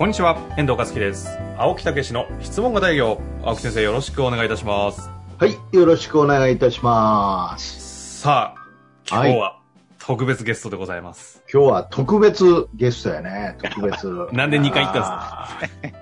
こんにちは、遠藤和樹です。青木武の質問型営業。青木先生、よろしくお願いいたします。はい、よろしくお願いいたします。さあ、今日は特別ゲストでございます。今日は特別ゲストやね、特別。なんで二回言ったんですか？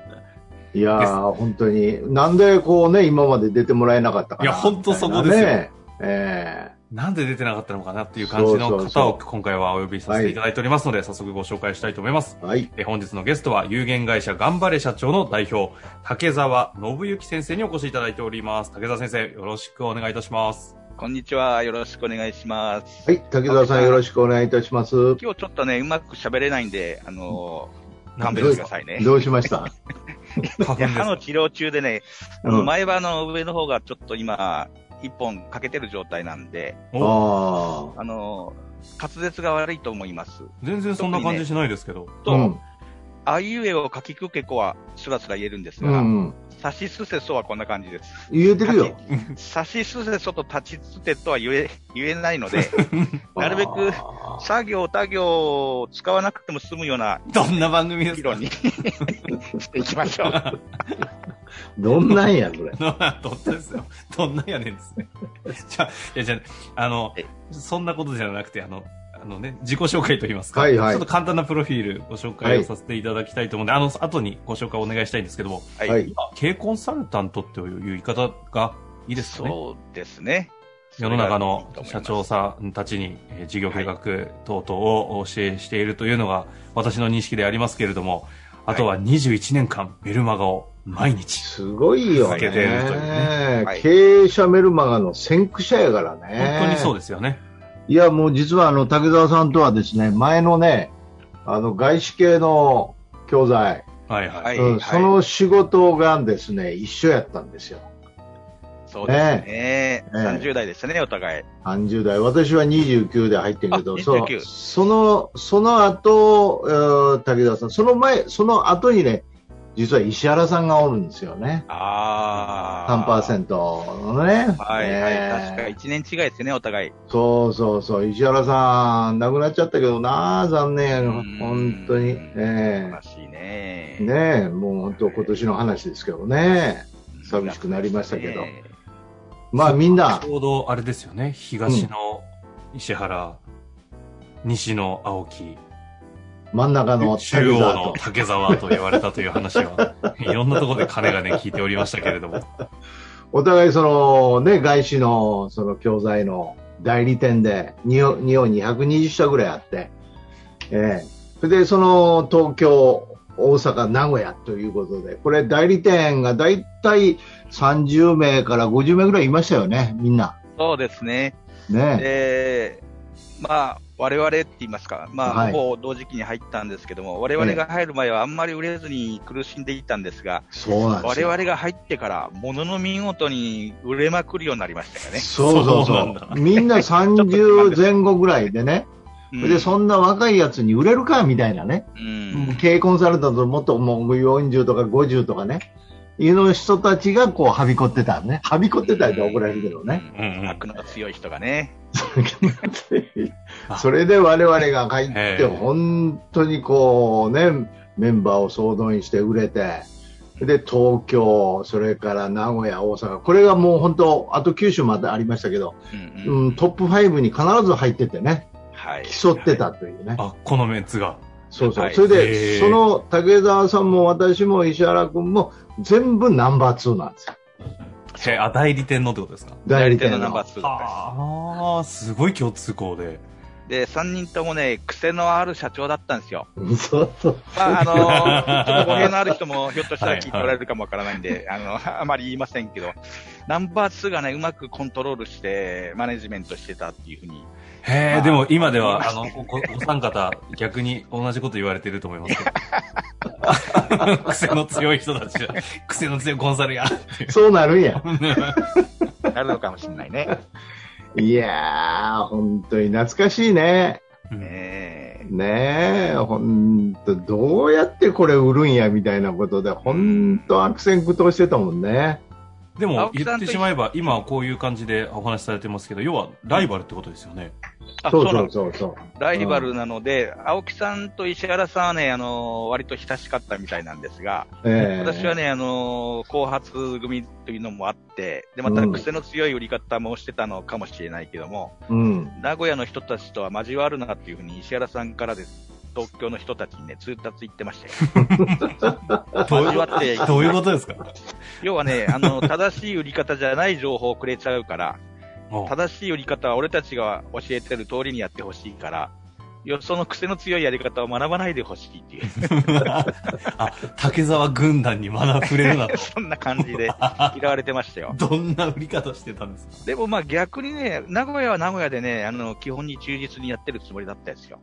いやー、本当に。なんでこうね、今まで出てもらえなかったかな。いや本当そこですよみたいなんで出てなかったのかなっていう感じの方を今回はお呼びさせていただいておりますので、早速ご紹介したいと思います。ーはい。え本日のゲストは有限会社頑張れ社長の代表、竹澤信之先生にお越しいただいております。竹澤先生、よろしくお願いいたします。こんにちは。よろしくお願いします。はい、竹澤さんよろしくお願いいたします。今日ちょっとね、うまく喋れないんで、あのー、勘弁してくださいね。どうしました？歯の治療中でね、あう前歯の上の方がちょっと今、一本欠けてる状態なんで、おああのー、滑舌が悪いと思います。全然そんな感じしないですけど。あ。と、うん。あいうえを書きくけこはスラスラ言えるんですうが、ん。さしすせそはこんな感じです。言えてるよ。さしすせそと立ちつてとは言え、言えないので、なるべく作業、他行を使わなくても済むようなどんな番組ですか議論にしていきましょう。どんなんや、それ。どんなですよ。どんなんやねんですね。じゃあ、いや、じゃあ、あのえ、そんなことじゃなくて、あの、あのね、自己紹介といいますか、はいはいちょっと簡単なプロフィールご紹介をさせていただきたいと思うので、あの、後にご紹介お願いしたいんですけども、はい。はい。今、経営コンサルタントっていう言い方がいいですかね？そうですね。世の中の社長さんたちにえー事業計画等々をお教えしているというのが私の認識でありますけれども、あとは21年間メルマガを毎日。すごいよ続けているというねはい経営者メルマガの先駆者やからね。本当にそうでですよね。いや、もう実はあの、竹澤さんとはですね、前のね、あの、外資系の教材、はいはい。はいうんその仕事がですね、一緒やったんですよ。そうですね。え30代でしたね、お互い。30代。私は29で入ってんけど、あそ29その、その後、えー竹澤さん、その前、その後にね、実は石原さんがおるんですよね。ああ。3%のね。はいはい。えー確か1年違いですね、お互い。そうそうそう、石原さん、亡くなっちゃったけどな、残念本当に。え悲しいね。えねえ、もう本当今年の話ですけどね。寂しくなりましたけどねまあみんなち、ょうどあれですよね。東の石原、西の青木、真ん中の中央。の竹沢と言われたという話は、いろんなところで金がね、聞いておりましたけれども。お互いそのね、外資のその教材の代理店で、日本日本に120社ぐらいあって、ええそれでその東京、大阪、名古屋ということで、これ代理店がだいたい30名から50名ぐらいいましたよね、みんな。そうですね。ねで、まあ、我々って言いますか、まあ、はいほぼ同時期に入ったんですけども、我々が入る前はあんまり売れずに苦しんでいたんですが、そうなんですよ。我々が入ってから、ものの見事に売れまくるようになりましたよね。そうそうそうそう。みんな 30前後ぐらいでね、うんで、そんな若いやつに売れるかみたいなね。うん。経営コンサルタントもっともう40とか50とかね、いうの人たちがこう、はびこってたね。はびこってたって怒られるけどね。うんうん悪の強い人がね。それで我々が入っへて、え本当にこうね、メンバーを総動員して売れて、で、東京、それから名古屋、大阪、これがもう本当、あと九州までありましたけど、うんうんうん、トップ5に必ず入っててね、はい。競ってたというね。あ、このメンツが。そうそう。はいそれへで、えその竹澤さんも私も石原君も全部ナンバー2なんですよ。へあ、代理店のってことですか？代理店の。のナンバー2だったんですああ、すごい共通項で。で、3人ともね、癖のある社長だったんですよ。そうそう。まあ、あの、ちょっと語弊のある人もひょっとしたら聞いておられるかもわからないんで、あの、あまり言いませんけど、ナンバー2がね、うまくコントロールして、マネジメントしてたっていうふうにへえ、でも今では、あの、おお お三方、逆に同じこと言われてると思いますけど。癖の強い人たちは、癖の強いコンサルや。そうなるんや。なるのかもしれないね。いやー、本当に懐かしいね。うんねねえ、本当どうやってこれ売るんやみたいなことで、本当悪戦苦闘してたもんね。でも言ってしまえば、今はこういう感じでお話しされてますけど、要はライバルってことですよね。あ、そそそうそうそう。ライバルなので、青木さんと石原さんはね、あの、割と親しかったみたいなんですが、ええ私はね、あの、後発組というのもあって、で、またうん癖の強い売り方もしてたのかもしれないけども、うん。名古屋の人たちとは交わるなっていうふうに石原さんからです。東京の人たちにね、通達言ってましたよ。交わって、どういうことですか？要はね、あの、正しい売り方じゃない情報をくれちゃうから、お正しい売り方は俺たちが教えてる通りにやってほしいから、よその癖の強いやり方を学ばないでほしいっていう、あ、竹沢軍団に学触れるなと。そんな感じで嫌われてましたよ。どんな売り方してたんですか？でもまあ逆にね、名古屋は名古屋でね、あの、基本に忠実にやってるつもりだったですよ。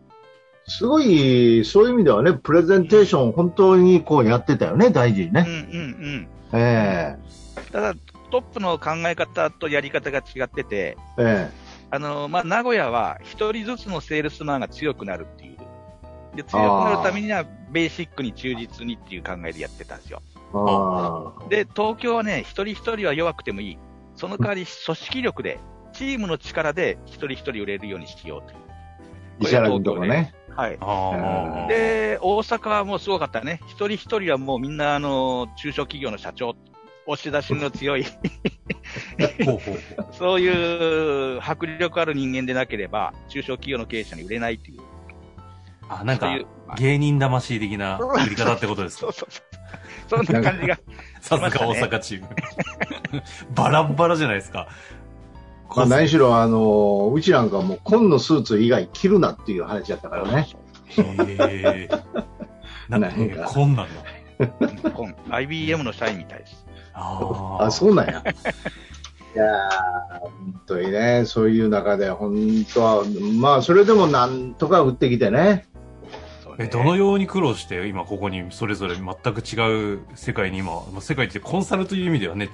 すごい、そういう意味ではね、プレゼンテーション本当にこうやってたよね、大事にうんね。うんうん。えただ、トップの考え方とやり方が違ってて、ええあの、まあ、名古屋は一人ずつのセールスマンが強くなるっていう。で、強くなるためには、ベーシックに忠実にっていう考えでやってたんですよ。で、東京はね、一人一人は弱くてもいい。その代わり、組織力で、チームの力で一人一人売れるようにしようという。石原君とかね。はい。で、大阪はもうすごかったね。一人一人はもうみんな、あの、中小企業の社長、押し出しの強い、ほうほうほう。そういう迫力ある人間でなければ、中小企業の経営者に売れないっていう。あ、なんか芸人魂的な売り方ってことですか？そうそうそう。そんな感じが。さすが大阪チーム。バラッバラじゃないですか。まあ、何しろ、あの、うちなんかもう、紺のスーツ以外着るなっていう話だったからね。へえ。なんか、なんかこんなんの。今 IBM の社員みたいです。ああ、そうなんや。いやー、本当にね、そういう中で、本当は、まあ、それでもなんとか打ってきてね。え、どのように苦労して、今ここにそれぞれ全く違う世界に今、まあ、世界ってコンサルという意味ではね、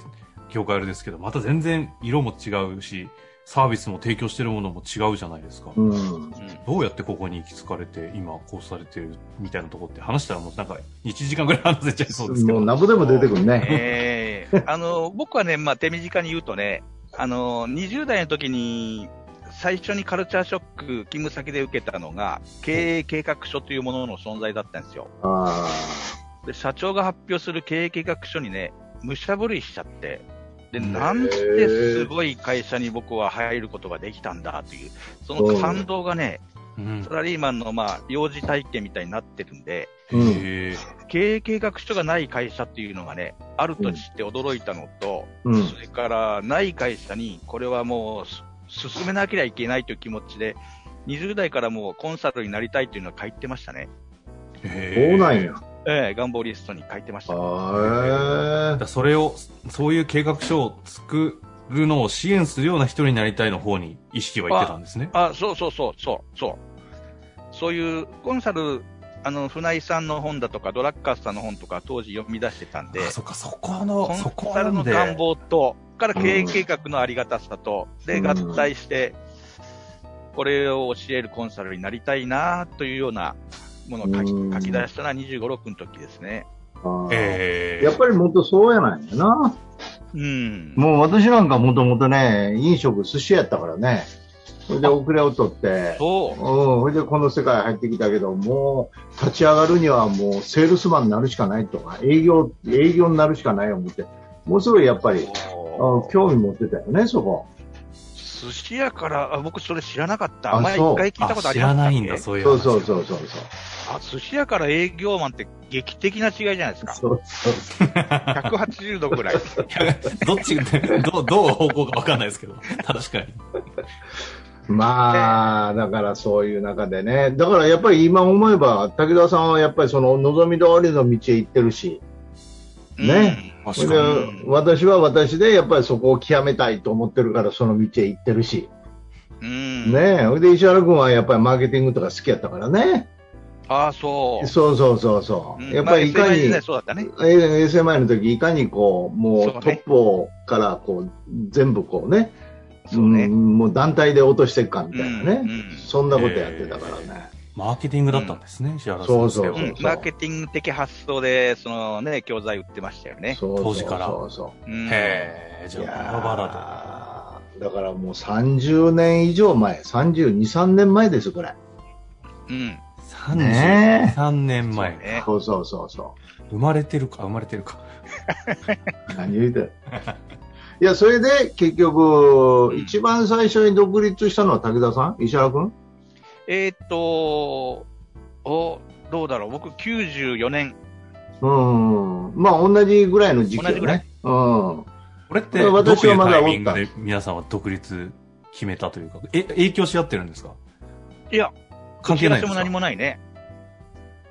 業界あれですけど、また全然色も違うし、サービスも提供してるものも違うじゃないですか。うん。うんどうやってここに行き着かれて、今こうされてるみたいなとこって話したらもうなんか1時間ぐらい話せちゃいそうですけど。もう、なんぼでも出てくるね。ええ あの、僕はね、まあ、手短に言うとね、あの、20代の時に、最初にカルチャーショック、勤務先で受けたのが、経営計画書というものの存在だったんですよ。あで、社長が発表する経営計画書にね、武者震いしちゃって、で、うんなんてすごい会社に僕は入ることができたんだという、その感動がね、うんサラリーマンのまあ、幼児体験みたいになってるんで、ーうん。経営計画書がない会社っていうのがね、あると知って驚いたのと、うん。それからない会社に、これはもうす進めなければいけないという気持ちで、20代からもうコンサルになりたいというのは書いてましたね。へそうなんや。ええ願望リストに書いてました。あだそれを、そういう計画書を作るのを支援するような人になりたいの方に意識はいってたんですね。あ、そうそうそう、そう、そう。そういうコンサル、あの、船井さんの本だとか、ドラッカースさんの本とか当時読み出してたんで、あ、そっか、そこの、コそンサル。の願望と、から経営計画のありがたさと、で、うん合体して、これを教えるコンサルになりたいなというようなものを書きうん書き出したのは25、6の時ですね。ええやっぱりもっとそうやないんやな。うん。もう私なんかもともとね、飲食寿司やったからね。それで遅れを取って、そう。うん、それでこの世界入ってきたけど、もう立ち上がるにはもうセールスマンになるしかないとか、営業、営業になるしかない思って、もうすごいやっぱり、うん興味持ってたよね、そこ。寿司屋から、あ僕それ知らなかった。前一回聞いたことあ知りますらないんだ、そういうそう話。そうそうそうあ、寿司屋から営業マンって劇的な違いじゃないですか。そう。そうそう180度ぐらい。どっち、どう、どう方向かわかんないですけど。確かに。まあ、だからそういう中でね、だからやっぱり今思えば、武田さんはやっぱりその望み通りの道へ行ってるし、ねそれ確かに。で私は私でやっぱりそこを極めたいと思ってるからその道へ行ってるし、うん。ねえ。ほいで、石原君はやっぱりマーケティングとか好きやったからね。ああ、そう。そうそうそうそう。うんやっぱりいかに、まあそうだったね。え SMI の時いかにこう、もそうトップをからこう、全部こうね、そうね。んもう団体で落としていくかみたいなね、うんうんそんなことやってたからね。マーケティングだったんですね、石原先生は。そうそううんマーケティング的発想で、そのね、教材売ってましたよね。そうそう当時からそうそううんへえ、じゃあ、バラバラーだからもう30年以上前、32、3年前です、これ。うん。で。ね33年前。ねそうそうそうそ生まれてるか、生まれてるか。う。何言うてるいや、それで結局、一番最初に独立したのは武田さん？石原君？えーっと、お、どうだろう。僕94年。うん。まあ、同じぐらいの時期よね。同じぐらいうん。これって、どういう私はまだタイミングで皆さんは独立決めたというか、え、影響し合ってるんですか？いや、関係ないんですか？も何もないね。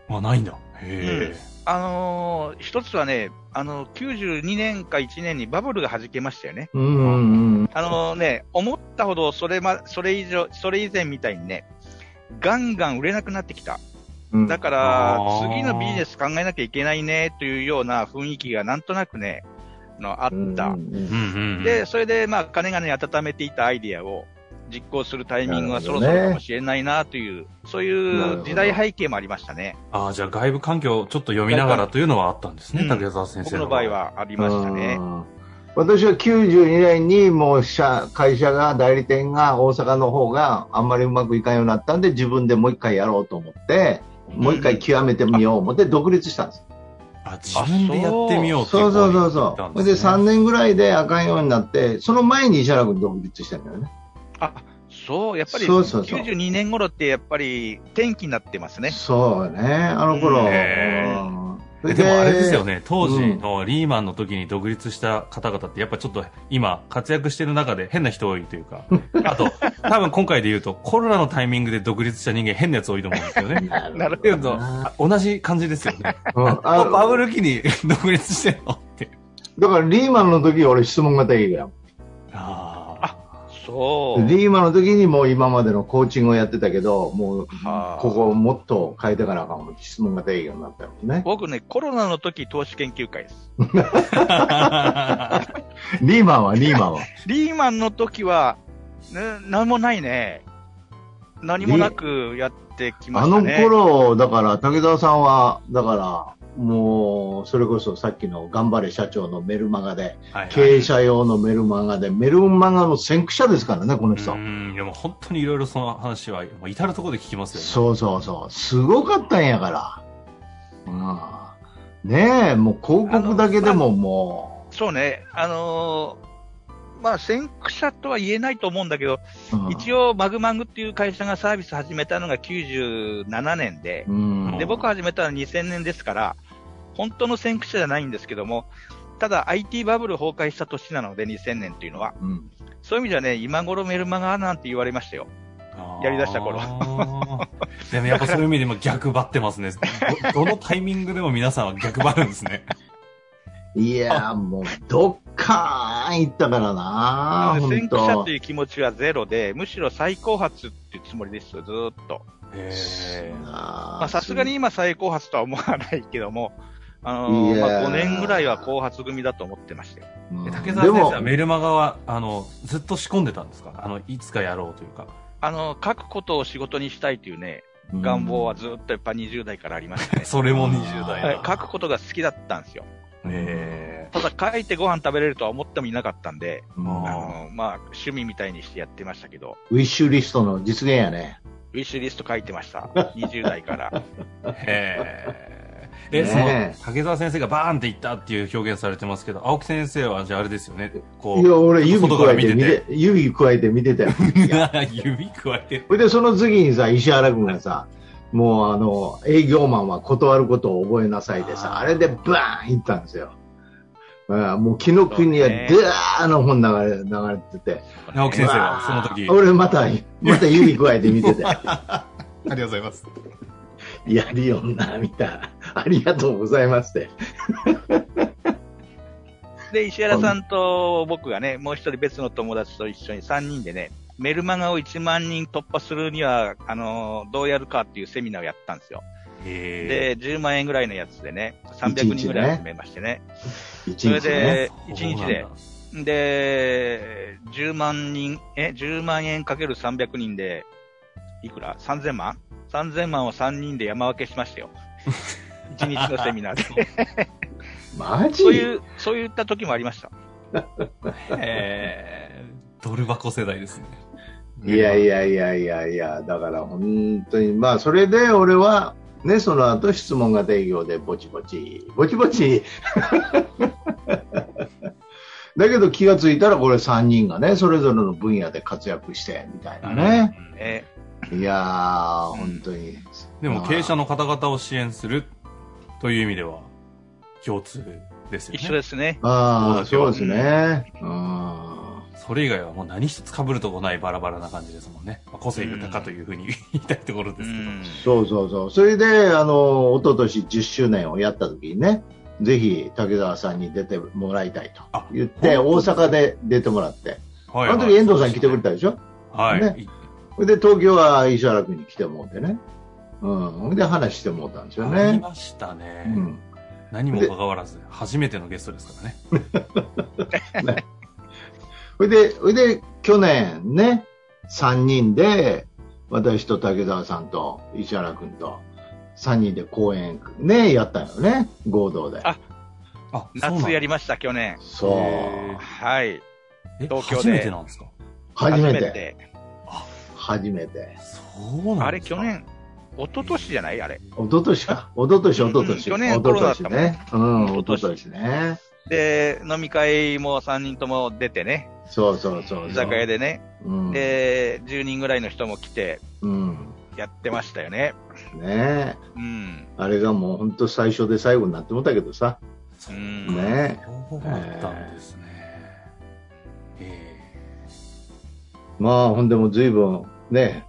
あ、ないんだ。へあのー一つはね、あの、92年か1年にバブルが弾けましたよね。うんうんあのね、思ったほどそれま、それ以上、それ以前みたいにね、ガンガン売れなくなってきた。うん。だから次のビジネス考えなきゃいけないね、というような雰囲気がなんとなくね、のあった。うんうんえ。うんうんうん。で、それで、まあ、金がね、温めていたアイディアを実行するタイミングがそろそろかもしれないな、という、そういう時代背景もありましたね。ああ、じゃあ外部環境をちょっと読みながらというのはあったんですね、うん竹澤先生僕の場合。はありましたねう。ん私は92年にもう社会社が、代理店が大阪の方があんまりうまくいかんようになったんで、自分でもう一回やろうと思って、もう一回極めてみよう思って独立したんです。あ、自分でやってみようっていそうそうそうそう。で3ね年ぐらいであかんようになって、その前に石原君独立したんだよね。あ、そう、やっぱり、そうそうそう92年頃ってやっぱり転機になってますね。そうね、あの頃。うんえでもあれですよね。ね、当時のリーマンの時に独立した方々ってやっぱちょっと今活躍してる中で変な人多いというか、あと多分今回で言うとコロナのタイミングで独立した人間変なやつ多いと思うんですよね。なるけどあ同じ感じですよね。バブル期に独立してんのって。だからリーマンの時俺質問型営業やん。ああ。そう。リーマンの時にもう今までのコーチングをやってたけど、もうはあここをもっと変えてからあかんもん質問型営業になったよね。僕ね、コロナの時投資研究会です。リーマンはリーマンは。リーマンの時は、ね、何もないね。何もなくやってきまあのしたね。頃、だから武田さんは、だから、もう、それこそさっきの頑張れ社長のメルマガで、はいはい経営者用のメルマガで、メルマガの先駆者ですからね、この人う。ん、でも本当にいろいろその話は、もう至るところで聞きますよね。そうそうそう。すごかったんやから。うん。ねえ、もう広告だけでももそうね、あのーまあ、先駆者とは言えないと思うんだけど、う、うん一応、マグマグっていう会社がサービス始めたのが97年で、うんで、僕始めたのは2000年ですから、本当の先駆者じゃないんですけども、ただ IT バブル崩壊した年なので、2000年っていうのは。うんそういう意味ではね、今頃メルマガなんて言われましたよ。やり出した頃でもやっぱそういう意味でも逆張ってますね。どどのタイミングでも皆さんは逆張るんですね。いや、もう、どっかーん行ったからな 先駆者本という気持ちはゼロで、むしろ最高発っていうつもりですよ、ずーっと。へ当まあ、まさすがに今最高発とは思わないけども、あのーまあ、5年ぐらいは高発組だと思ってましたよ。えうん竹澤先生はメルマガは、あの、ずっと仕込んでたんですか？あの、いつかやろうというか。あの、書くことを仕事にしたいというね、願望はずっとやっぱ20代からありましたね。それも20代はいだ。書くことが好きだったんですよ。へただ書いてご飯食べれるとは思ってもいなかったんで、うんああのまあ、趣味みたいにしてやってましたけど、ウィッシュリストの実現やね。ウィッシュリスト書いてました。20代から。ーへーえ、ねそのえ、竹澤先生がバーンっていったっていう表現されてますけど、青木先生はじゃああれですよね。こいや、俺、指加えて見て、指加えて見てたよ。指加えて。それで、その次にさ、石原君がさ、もうあの、営業マンは断ることを覚えなさいでさ、あれでバーン行ったんですよ。うんもう、紀の国には、そうねドゥーの本流れ、流れてて、青木先生はその時。俺また、また指加えて見てて、ありがとうございます。やりよんな、みたいな。ありがとうございますって。で、石原さんと僕がね、もう一人別の友達と一緒に3人でね、メルマガを1万人突破するには、あの、どうやるかっていうセミナーをやったんですよ。へで、10万円ぐらいのやつでね、300人ぐらい集めましてね。一日それでね。、1日で。で、10万人、え、10万円かける300人で、いくら ?3000 万 ?3000 万を3人で山分けしましたよ。1日のセミナーで。マジ？そういう、そういった時もありました。えー、ドル箱世代ですね。いやいやいやいやいや、だから本当に、まあそれで俺は、ね、その後質問型営業でぼちぼち、ぼちぼち。だけど気がついたらこれ3人がね、それぞれの分野で活躍して、みたいなね。えいやー、本当に。でも経営者の方々を支援するという意味では共通ですよね。一緒ですね。ああ、そうですね。うん。それ以外はもう何一つ被るとこないバラバラな感じですもんね。まあ、個性豊かというふうに 言いたいところうですけど。ん。そうそうそう。それで、あの、一昨年10周年をやった時にね、ぜひ竹澤さんに出てもらいたいとあ言って、大阪で出てもらって、はあの時遠藤さん来てくれたでしょ？はい。ねそれで東京は石原君に来てもらってね。うん。で話してもらったんですよね。ありましたね。うん。何も関わらず、初めてのゲストですからね。それで、それで、去年ね、3人で、私と竹澤さんと石原君と、3人で公演ね、やったよね、合同で。ああ、夏やりました、去年。そう。へはい。え東京で初めてなんですか？初めて。初めて。そうなんあれ、去年、一昨年じゃない？あれ。一昨年か。一昨年、一昨年。うん去年一昨コロナだったもん年ね。うん、一一昨年昨年ね。で、飲み会も3人とも出てね、そうそうそうそう。居酒屋でね。うん。で、10人ぐらいの人も来て、うん。やってましたよね。ねうん。あれがもう本当最初で最後になってもったけどさ。うん。ねそうだったんですね。えまあ、ほんでも随分ね、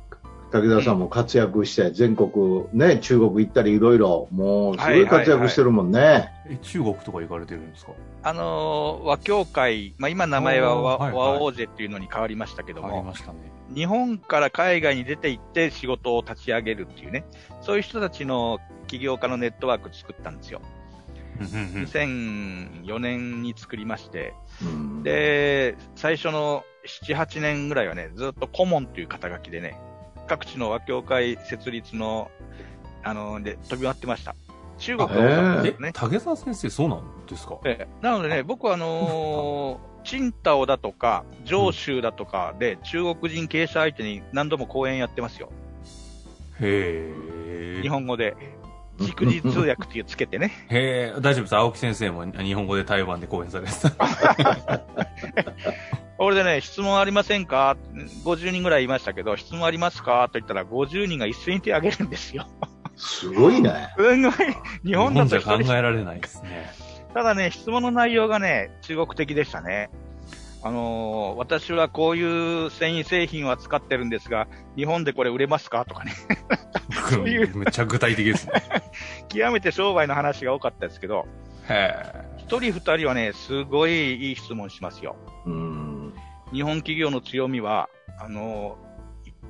武田さんも活躍して、全国、ね、中国行ったりいろいろ、もうすごい活躍してるもんね。え中国とか行かれてるんですか？あのー和協会、まあ、今名前は和,、はいはい和王者っていうのに変わりましたけども、ましたね。日本から海外に出て行って仕事を立ち上げるっていうね、そういう人たちの起業家のネットワーク作ったんですよ。うんうんうん2004年に作りまして、うんで、最初の7、8年ぐらいはね、ずっと顧問という肩書きでね、各地の和協会設立の、あの、で、飛び回ってました。中国が多かったですね、。え竹澤先生、そうなんですか？ええなのでね、僕はあのー、チンタオだとか、上州だとかで、中国人経営者相手に何度も講演やってますよ。へえ。日本語で。逐次通訳っていうつけてね。へえ、大丈夫です。青木先生も日本語で台湾で講演されてた。俺でね、質問ありませんか ?50 人ぐらいいましたけど、質問ありますか？と言ったら50人が一斉に手を挙げるんですよ。すごいね。すごい。日本だとじゃ考えられないですね。ただね、質問の内容がね、中国的でしたね。あのー私はこういう繊維製品を扱ってるんですが、日本でこれ売れますか？とかね。そういうめっちゃ具体的ですね。極めて商売の話が多かったですけど、へ一人二人はね、すごいいい質問しますよ。うん。日本企業の強みは、あのー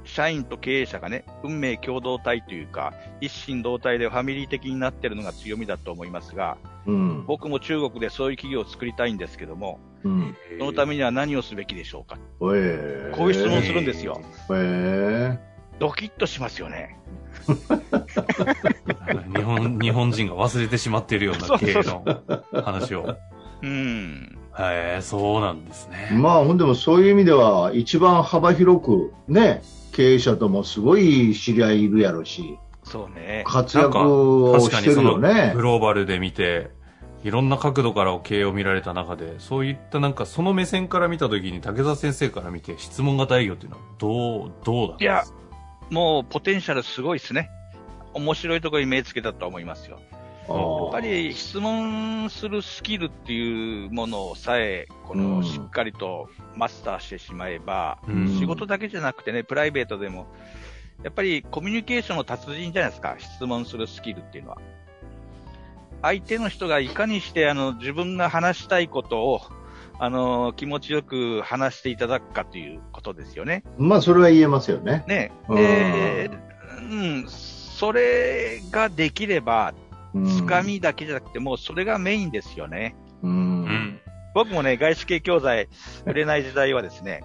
社員と経営者がね、運命共同体というか、一心同体でファミリー的になってるのが強みだと思いますが、うん。僕も中国でそういう企業を作りたいんですけども、うん。え。そのためには何をすべきでしょうか？ええこういう質問するんですよ。えドキッとしますよね。日本、日本人が忘れてしまっているような経営の話を。うん。へえ、そうなんですえね。まあ、ほんでもそういう意味では、一番幅広く、ね、経営者ともすごい知り合いいるやろし、そうね。活躍を確してるかにそのよねグ。ローバルで見て、いろんな角度から経営を見られた中で、そういったなんかその目線から見たときに竹澤先生から見て質問型営業っていうのはどう、どうなんいやもうポテンシャルすごいですね。面白いところに目つけたと思いますよ。あやっーぱり質問するスキルっていうものさえ、こうんのしっかりとマスターしてしまえば、うん仕事だけじゃなくてね、プライベートでも、やっぱりコミュニケーションの達人じゃないですか、質問するスキルっていうのは。相手の人がいかにしてあの自分が話したいことをあの、気持ちよく話していただくかということですよね。まあ、それは言えますよね。ね。うんで、うん、それができれば、うんつかみだけじゃなくて、もうそれがメインですよね。僕もね、外資系教材売れない時代はですね、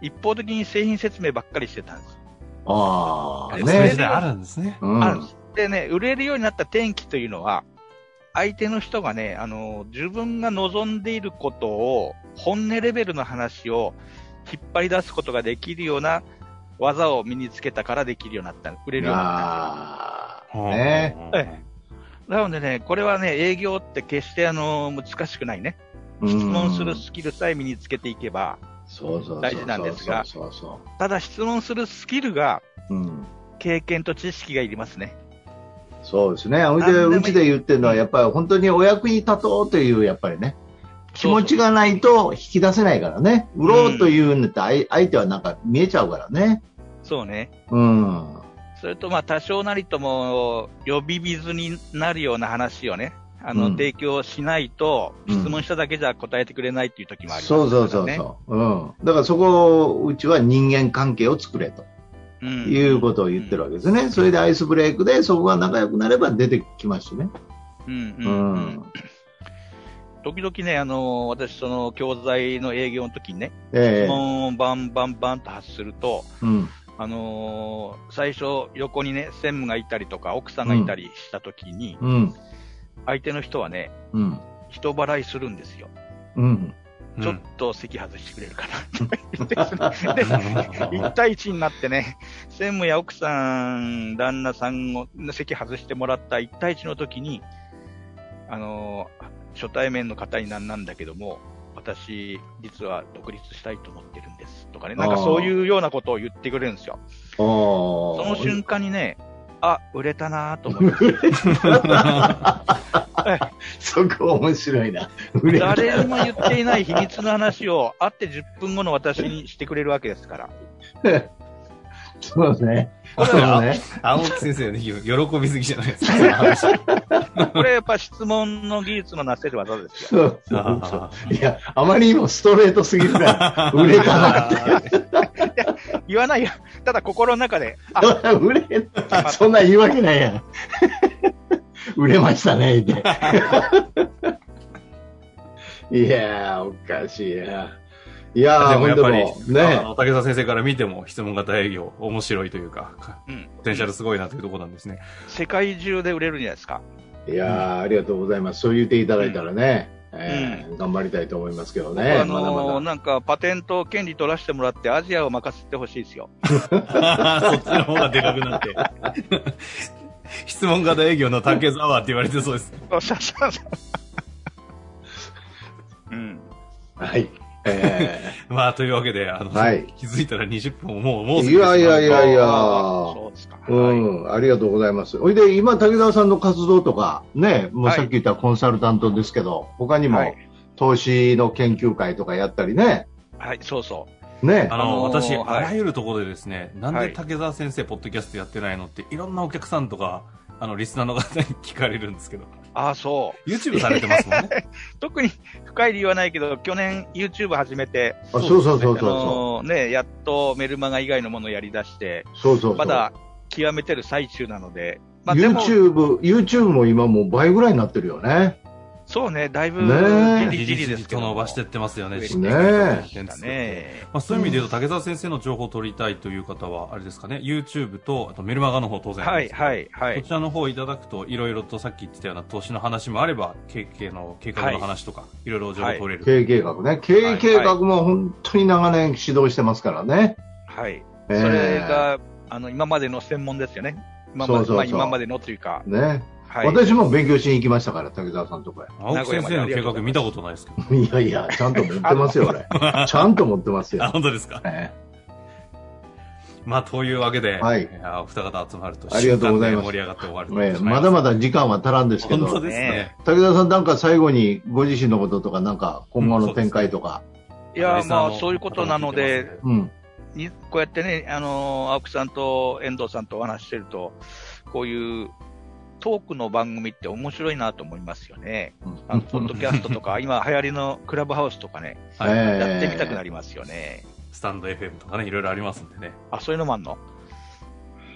一方的に製品説明ばっかりしてたんです。ああ、ねそういうね時代あるんですね。うんあるんです。でね、売れるようになった転機というのは、相手の人がね、あの、自分が望んでいることを、本音レベルの話を引っ張り出すことができるような技を身につけたからできるようになった。売れるようになった。ああ、ねえなのでね、これはね、営業って決してあの、難しくないね。質問するスキルさえ身につけていけば、大事なんですがただ質問するスキルが。経験と知識がいりますね。そうですね。ほいで、うちで言ってるのは、やっぱり本当にお役に立とうという、やっぱりね、気持ちがないと引き出せないからね。売ろうというんだって、相相手はなんか見えちゃうからね。そうね。うん。それと、まあ、多少なりとも、呼び水になるような話をね、あの、うん提供しないと、うん質問しただけじゃ答えてくれないっていう時もありますそうそうそう。そう。うん。だからそこを、うちは人間関係を作れとうん。いうことを言ってるわけですね。それでアイスブレイクで、そこが仲良くなれば出てきますしね。うん。うん。ううんん。時々ね、あの、私、その、教材の営業の時にね、ええ質問をバンバンバンと発すると、うん。あのー最初、横にね、専務がいたりとか、奥さんがいたりした時に、うん。相手の人はね、うん。人払いするんですよ。うん。うんちょっと席外してくれるかなとか言ってですねで、1対1になってね、専務や奥さん、旦那さんを席外してもらった1対1の時に、あのー初対面の方になんなんだけども、私、実は独立したいと思ってるんですとかね、なんかそういうようなことを言ってくれるんですよ。そその瞬間にね、あ、売れたなと思います。そこ面白いな。誰にも言っていない秘密の話を会って10分後の私にしてくれるわけですから。そうですね。これそうね。青木先生の喜びすぎじゃないですか、その話。これやっぱ質問の技術のなせる技ですよ。そうそうそう。いや、あまりにもストレートすぎるから、売れたなって。言わないよ。ただ心の中で、あ、売れた。そんなん言うわけないやん。売れましたね、って。いやー、おかしいな。いやー、でもやっぱり、ね。竹澤先生から見ても質問型営業面白いというか、うん。ポテンシャルすごいなというところなんですね。世界中で売れるんじゃないですか？いやー、ありがとうございます。そう言っていただいたらね、えー頑張りたいと思いますけどね。僕あのーまだまだ。なんかパテント権利取らせてもらってアジアを任せてほしいですよ。そっちの方がでかくなって。質問型営業の竹澤って言われてそうです。そうそうそうそう。うん。はい。え まあ、というわけで、あの、はい。気づいたら20分をもう、もういやいやいやいや。そうですか。うはい。ん、ありがとうございます。ほいで、今、竹澤さんの活動とか、ね、もうさっき言ったコンサルタントですけど、他にもはい、投資の研究会とかやったりね、はい、そうそう。ね。あ、の、あのー私、はい。あらゆるところでですね、なんはい。で竹澤先生、ポッドキャストやってないのって、いろんなお客さんとか、あの、リスナーの方に聞かれるんですけど、ああ、そう。YouTube されてますもんね。特に深い理由はないけど、去年 YouTube 始めて、あそうそうそうあそのね、やっとメルマガ以外のものをやり出して、う。そうそうそう。まだ極めてる最中なので、まあ YouTube、YouTube も今もう倍ぐらいになってるよね。そうね、だいぶ、ねえじりじりですけど伸ばしてってますよね、ね実ね験だね。まあ、そういう意味で言うと、竹澤先生の情報を取りたいという方は、あれですかね、YouTube と、あとメルマガの方当然あはい、はい、はい。こちらの方をいただくと、いろいろとさっき言ってたような投資の話もあれば、経営の計画の話とか、いろいろ情報取れる。経営計画ね。経営計画も本当に長年指導してますからね。はい。えーそれが、あの、今までの専門ですよね。今まで、そうそうそうまあ今までのというか、ね。はい。私も勉強しに行きましたから、竹澤さんのとこへ。青木先生の計画見たことないですけど。いやいや、ちゃんと持ってますよ、俺。ちゃんと持ってますあ、よ。本当ですか？えまあ、というわけで、はいいやお二方集まると、ありがとうございます盛り上がって終わるえええと思いまだまだ時間は足らんですけど、本当ですね。竹澤さんなんか最後にご自身のこととか、なんか今後の展開とか。いや、リスナーのまあ、そういうことなので、うん。にこうやってね、あのー青木さんと遠藤さんとお話ししてると、こういうトークの番組って面白いなと思いますよね。うんあの、ポッドキャストとか、今流行りのクラブハウスとかね、やってみたくなりますよね。スタンド FM とかね、いろいろありますんでね。あ、そういうのもあんの？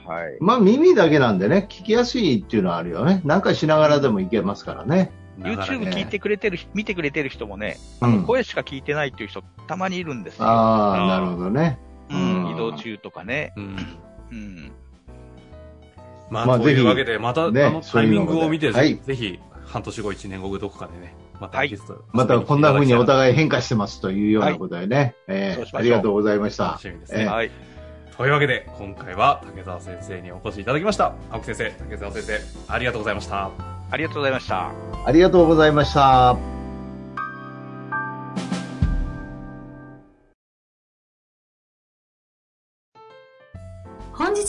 はい。まあ耳だけなんでね、聞きやすいっていうのはあるよね。なんかしながらでもいけますからね。YouTube ね聞いてくれてる、見てくれてる人もね、うん。声しか聞いてないっていう人たまにいるんですよ。ああ、なるほどね。うんうん移動中とかね。うん。うん。まあ、まあというぜひわけで、また、ねあのタイミングを見て、そういうはいぜひ、半年後、1年後、どこかでね、またはいまたこんな風におい互い変化してますというようなことでね。えそうしましょうーありがとうございました楽。しみですね。ええはい。というわけで、今回は竹澤先生にお越しいただきました。青木先生、竹澤先生、ありがとうございました。ありがとうございました。ありがとうございました。